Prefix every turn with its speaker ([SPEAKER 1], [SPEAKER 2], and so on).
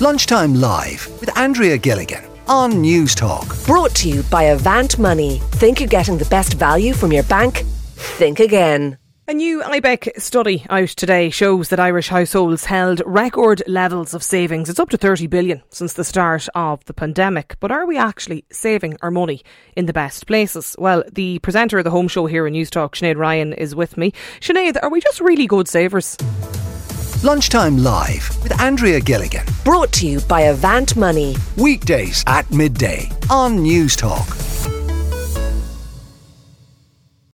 [SPEAKER 1] Lunchtime Live with Andrea Gilligan on Newstalk.
[SPEAKER 2] Brought to you by Avant Money. Think you're getting the best value from your bank? Think again.
[SPEAKER 3] A new IBEC study out today shows that Irish households held record levels of savings. It's up to 30 billion since the start of the pandemic. But are we actually saving our money in the best places? Well, the presenter of the home show here in Newstalk, Sinead Ryan, is with me. Sinead, are we just really good savers?
[SPEAKER 1] Lunchtime Live with Andrea Gilligan.
[SPEAKER 2] Brought to you by Avant Money.
[SPEAKER 1] Weekdays at midday on Newstalk.